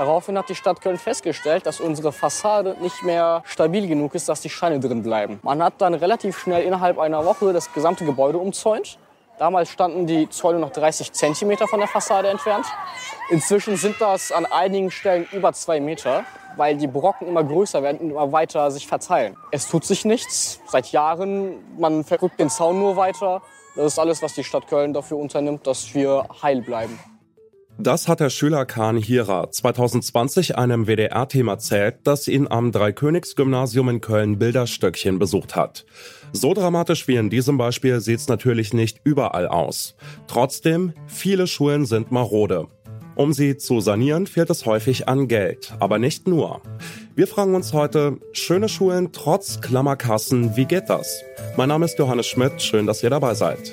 Daraufhin hat die Stadt Köln festgestellt, dass unsere Fassade nicht mehr stabil genug ist, dass die Steine drin bleiben. Man hat dann relativ schnell innerhalb einer Woche das gesamte Gebäude umzäunt. Damals standen die Zäune noch 30 Zentimeter von der Fassade entfernt. Inzwischen sind das an einigen Stellen über zwei Meter, weil die Brocken immer größer werden und immer weiter sich verteilen. Es tut sich nichts seit Jahren. Man verrückt den Zaun nur weiter. Das ist alles, was die Stadt Köln dafür unternimmt, dass wir heil bleiben. Das hat der Schüler Kahn Hierer 2020 einem WDR-Team erzählt, das ihn am Dreikönigsgymnasium in Köln Bilderstöckchen besucht hat. So dramatisch wie in diesem Beispiel sieht's natürlich nicht überall aus. Trotzdem, viele Schulen sind marode. Um sie zu sanieren, fehlt es häufig an Geld, aber nicht nur. Wir fragen uns heute, schöne Schulen trotz Klammerkassen, wie geht das? Mein Name ist Johannes Schmidt, schön, dass ihr dabei seid.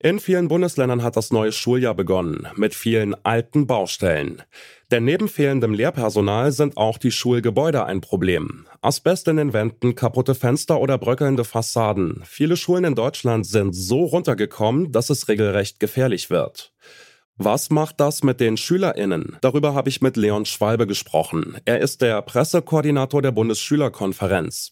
In vielen Bundesländern hat das neue Schuljahr begonnen, mit vielen alten Baustellen. Denn neben fehlendem Lehrpersonal sind auch die Schulgebäude ein Problem. Asbest in den Wänden, kaputte Fenster oder bröckelnde Fassaden. Viele Schulen in Deutschland sind so runtergekommen, dass es regelrecht gefährlich wird. Was macht das mit den SchülerInnen? Darüber habe ich mit Leon Schwalbe gesprochen. Er ist der Pressekoordinator der Bundesschülerkonferenz.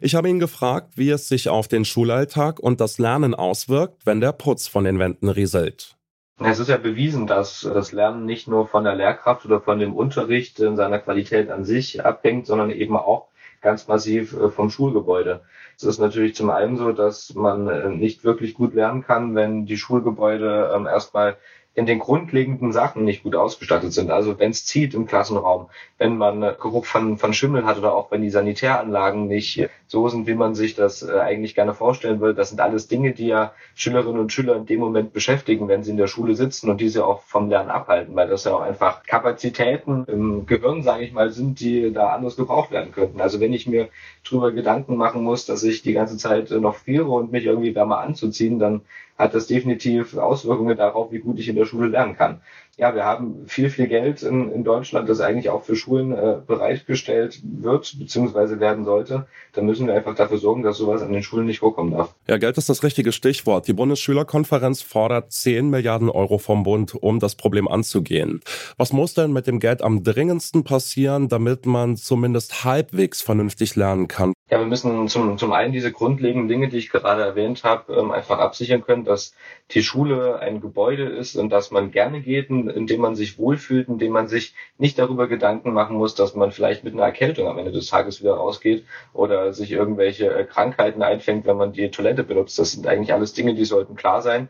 Ich habe ihn gefragt, wie es sich auf den Schulalltag und das Lernen auswirkt, wenn der Putz von den Wänden rieselt. Es ist ja bewiesen, dass das Lernen nicht nur von der Lehrkraft oder von dem Unterricht in seiner Qualität an sich abhängt, sondern eben auch ganz massiv äh, vom Schulgebäude. Es ist natürlich zum einen so, dass man äh, nicht wirklich gut lernen kann, wenn die Schulgebäude ähm, erstmal in den grundlegenden Sachen nicht gut ausgestattet sind. Also wenn es zieht im Klassenraum, wenn man Geruch von, von Schimmel hat oder auch wenn die Sanitäranlagen nicht so sind, wie man sich das äh, eigentlich gerne vorstellen will. Das sind alles Dinge, die ja Schülerinnen und Schüler in dem Moment beschäftigen, wenn sie in der Schule sitzen und diese auch vom Lernen abhalten, weil das ja auch einfach Kapazitäten im Gehirn, sage ich mal, sind, die da anders gebraucht werden könnten. Also wenn ich mir drüber Gedanken machen muss, dass die ganze Zeit noch friere und mich irgendwie wärmer anzuziehen, dann hat das definitiv Auswirkungen darauf, wie gut ich in der Schule lernen kann. Ja, wir haben viel, viel Geld in, in Deutschland, das eigentlich auch für Schulen äh, bereitgestellt wird, beziehungsweise werden sollte. Da müssen wir einfach dafür sorgen, dass sowas an den Schulen nicht vorkommen darf. Ja, Geld ist das richtige Stichwort. Die Bundesschülerkonferenz fordert 10 Milliarden Euro vom Bund, um das Problem anzugehen. Was muss denn mit dem Geld am dringendsten passieren, damit man zumindest halbwegs vernünftig lernen kann? Ja, wir müssen zum, zum einen diese grundlegenden Dinge, die ich gerade erwähnt habe, ähm, einfach absichern können, dass die Schule ein Gebäude ist und dass man gerne geht, in dem man sich wohlfühlt, in dem man sich nicht darüber Gedanken machen muss, dass man vielleicht mit einer Erkältung am Ende des Tages wieder rausgeht oder sich irgendwelche äh, Krankheiten einfängt, wenn man die Toilette benutzt. Das sind eigentlich alles Dinge, die sollten klar sein.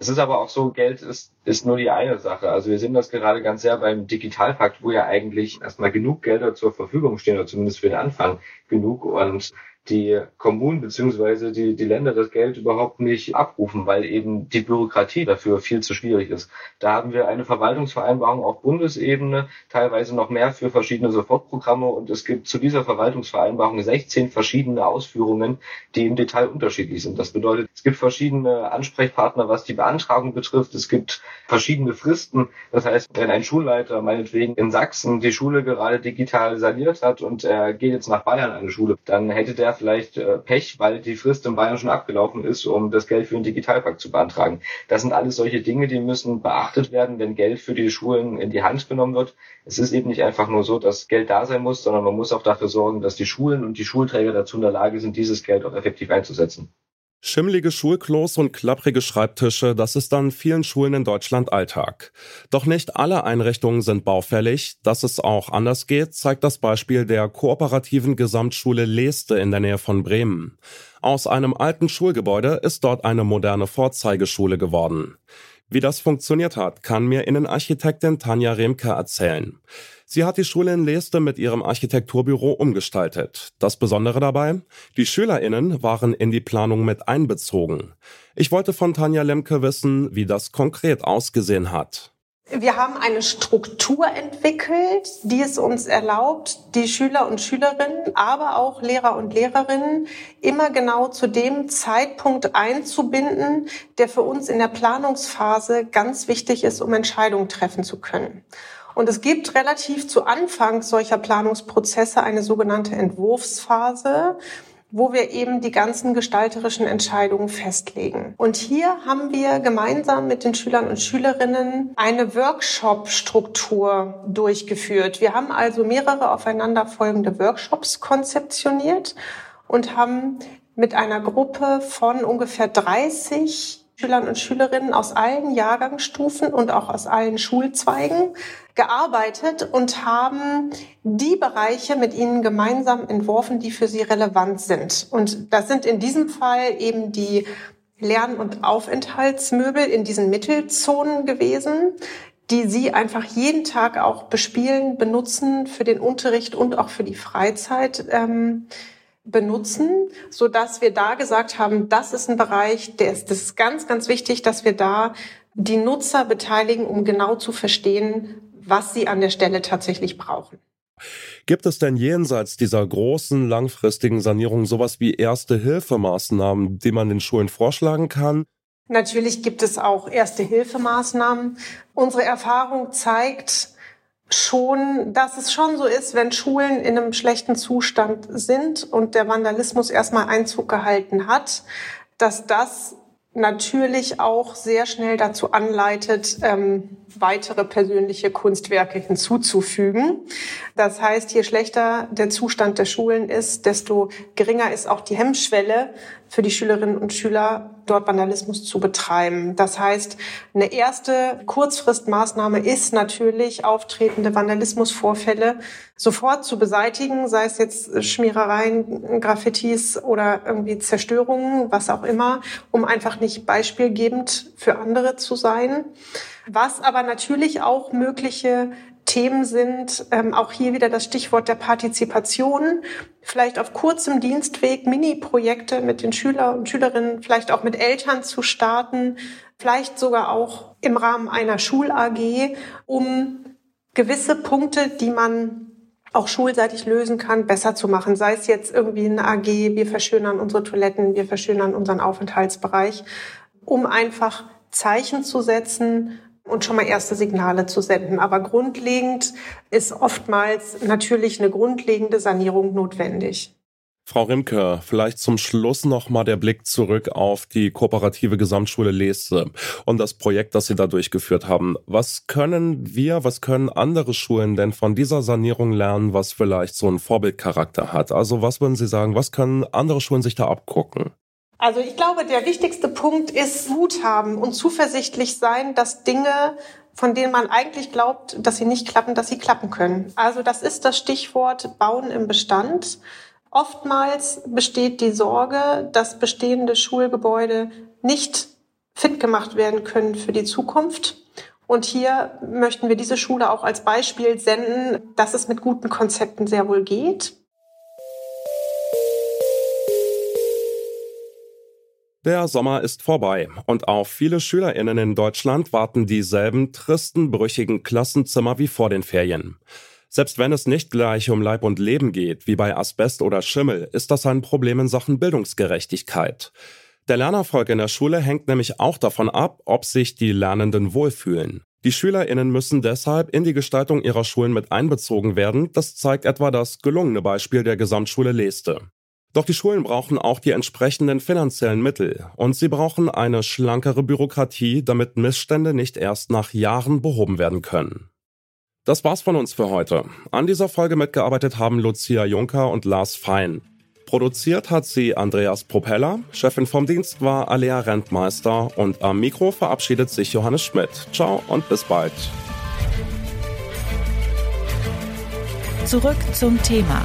Es ist aber auch so, Geld ist, ist nur die eine Sache. Also wir sehen das gerade ganz sehr beim Digitalpakt, wo ja eigentlich erstmal genug Gelder zur Verfügung stehen, oder zumindest für den Anfang genug. Und die Kommunen beziehungsweise die, die Länder das Geld überhaupt nicht abrufen, weil eben die Bürokratie dafür viel zu schwierig ist. Da haben wir eine Verwaltungsvereinbarung auf Bundesebene, teilweise noch mehr für verschiedene Sofortprogramme und es gibt zu dieser Verwaltungsvereinbarung 16 verschiedene Ausführungen, die im Detail unterschiedlich sind. Das bedeutet, es gibt verschiedene Ansprechpartner, was die Beantragung betrifft. Es gibt verschiedene Fristen. Das heißt, wenn ein Schulleiter meinetwegen in Sachsen die Schule gerade digital saniert hat und er geht jetzt nach Bayern an eine Schule, dann hätte der vielleicht äh, Pech, weil die Frist in Bayern schon abgelaufen ist, um das Geld für den Digitalpakt zu beantragen. Das sind alles solche Dinge, die müssen beachtet werden, wenn Geld für die Schulen in die Hand genommen wird. Es ist eben nicht einfach nur so, dass Geld da sein muss, sondern man muss auch dafür sorgen, dass die Schulen und die Schulträger dazu in der Lage sind, dieses Geld auch effektiv einzusetzen. Schimmlige Schulklos und klapprige Schreibtische, das ist an vielen Schulen in Deutschland Alltag. Doch nicht alle Einrichtungen sind baufällig. Dass es auch anders geht, zeigt das Beispiel der kooperativen Gesamtschule Leeste in der Nähe von Bremen. Aus einem alten Schulgebäude ist dort eine moderne Vorzeigeschule geworden. Wie das funktioniert hat, kann mir Innenarchitektin Tanja Remke erzählen. Sie hat die Schule in Leeste mit ihrem Architekturbüro umgestaltet. Das Besondere dabei? Die SchülerInnen waren in die Planung mit einbezogen. Ich wollte von Tanja Lemke wissen, wie das konkret ausgesehen hat. Wir haben eine Struktur entwickelt, die es uns erlaubt, die Schüler und Schülerinnen, aber auch Lehrer und Lehrerinnen immer genau zu dem Zeitpunkt einzubinden, der für uns in der Planungsphase ganz wichtig ist, um Entscheidungen treffen zu können. Und es gibt relativ zu Anfang solcher Planungsprozesse eine sogenannte Entwurfsphase, wo wir eben die ganzen gestalterischen Entscheidungen festlegen. Und hier haben wir gemeinsam mit den Schülern und Schülerinnen eine Workshop-Struktur durchgeführt. Wir haben also mehrere aufeinanderfolgende Workshops konzeptioniert und haben mit einer Gruppe von ungefähr 30 Schülern und Schülerinnen aus allen Jahrgangsstufen und auch aus allen Schulzweigen gearbeitet und haben die Bereiche mit ihnen gemeinsam entworfen, die für sie relevant sind. Und das sind in diesem Fall eben die Lern- und Aufenthaltsmöbel in diesen Mittelzonen gewesen, die sie einfach jeden Tag auch bespielen, benutzen für den Unterricht und auch für die Freizeit. Ähm, benutzen, so dass wir da gesagt haben, das ist ein Bereich, der ist, das ist ganz, ganz wichtig, dass wir da die Nutzer beteiligen, um genau zu verstehen, was sie an der Stelle tatsächlich brauchen. Gibt es denn jenseits dieser großen langfristigen Sanierung sowas wie erste Hilfemaßnahmen, die man den Schulen vorschlagen kann? Natürlich gibt es auch erste Hilfemaßnahmen. Unsere Erfahrung zeigt, schon, dass es schon so ist, wenn Schulen in einem schlechten Zustand sind und der Vandalismus erstmal Einzug gehalten hat, dass das natürlich auch sehr schnell dazu anleitet, ähm, weitere persönliche Kunstwerke hinzuzufügen. Das heißt, je schlechter der Zustand der Schulen ist, desto geringer ist auch die Hemmschwelle für die Schülerinnen und Schüler, dort Vandalismus zu betreiben. Das heißt, eine erste Kurzfristmaßnahme ist natürlich, auftretende Vandalismusvorfälle sofort zu beseitigen, sei es jetzt Schmierereien, Graffitis oder irgendwie Zerstörungen, was auch immer, um einfach nicht beispielgebend für andere zu sein. Was aber natürlich auch mögliche Themen sind, ähm, auch hier wieder das Stichwort der Partizipation, vielleicht auf kurzem Dienstweg Mini-Projekte mit den Schüler und Schülerinnen, vielleicht auch mit Eltern zu starten, vielleicht sogar auch im Rahmen einer Schul-AG, um gewisse Punkte, die man auch schulseitig lösen kann, besser zu machen. Sei es jetzt irgendwie eine AG, wir verschönern unsere Toiletten, wir verschönern unseren Aufenthaltsbereich, um einfach Zeichen zu setzen und schon mal erste Signale zu senden. Aber grundlegend ist oftmals natürlich eine grundlegende Sanierung notwendig. Frau Rimke, vielleicht zum Schluss nochmal der Blick zurück auf die kooperative Gesamtschule Lese und das Projekt, das Sie da durchgeführt haben. Was können wir, was können andere Schulen denn von dieser Sanierung lernen, was vielleicht so einen Vorbildcharakter hat? Also was würden Sie sagen, was können andere Schulen sich da abgucken? Also ich glaube, der wichtigste Punkt ist Mut haben und zuversichtlich sein, dass Dinge, von denen man eigentlich glaubt, dass sie nicht klappen, dass sie klappen können. Also das ist das Stichwort Bauen im Bestand. Oftmals besteht die Sorge, dass bestehende Schulgebäude nicht fit gemacht werden können für die Zukunft. Und hier möchten wir diese Schule auch als Beispiel senden, dass es mit guten Konzepten sehr wohl geht. Der Sommer ist vorbei und auf viele SchülerInnen in Deutschland warten dieselben tristen, brüchigen Klassenzimmer wie vor den Ferien. Selbst wenn es nicht gleich um Leib und Leben geht, wie bei Asbest oder Schimmel, ist das ein Problem in Sachen Bildungsgerechtigkeit. Der Lernerfolg in der Schule hängt nämlich auch davon ab, ob sich die Lernenden wohlfühlen. Die SchülerInnen müssen deshalb in die Gestaltung ihrer Schulen mit einbezogen werden. Das zeigt etwa das gelungene Beispiel der Gesamtschule Leeste. Doch die Schulen brauchen auch die entsprechenden finanziellen Mittel und sie brauchen eine schlankere Bürokratie, damit Missstände nicht erst nach Jahren behoben werden können. Das war's von uns für heute. An dieser Folge mitgearbeitet haben Lucia Juncker und Lars Fein. Produziert hat sie Andreas Propeller, Chefin vom Dienst war Alea Rentmeister und am Mikro verabschiedet sich Johannes Schmidt. Ciao und bis bald. Zurück zum Thema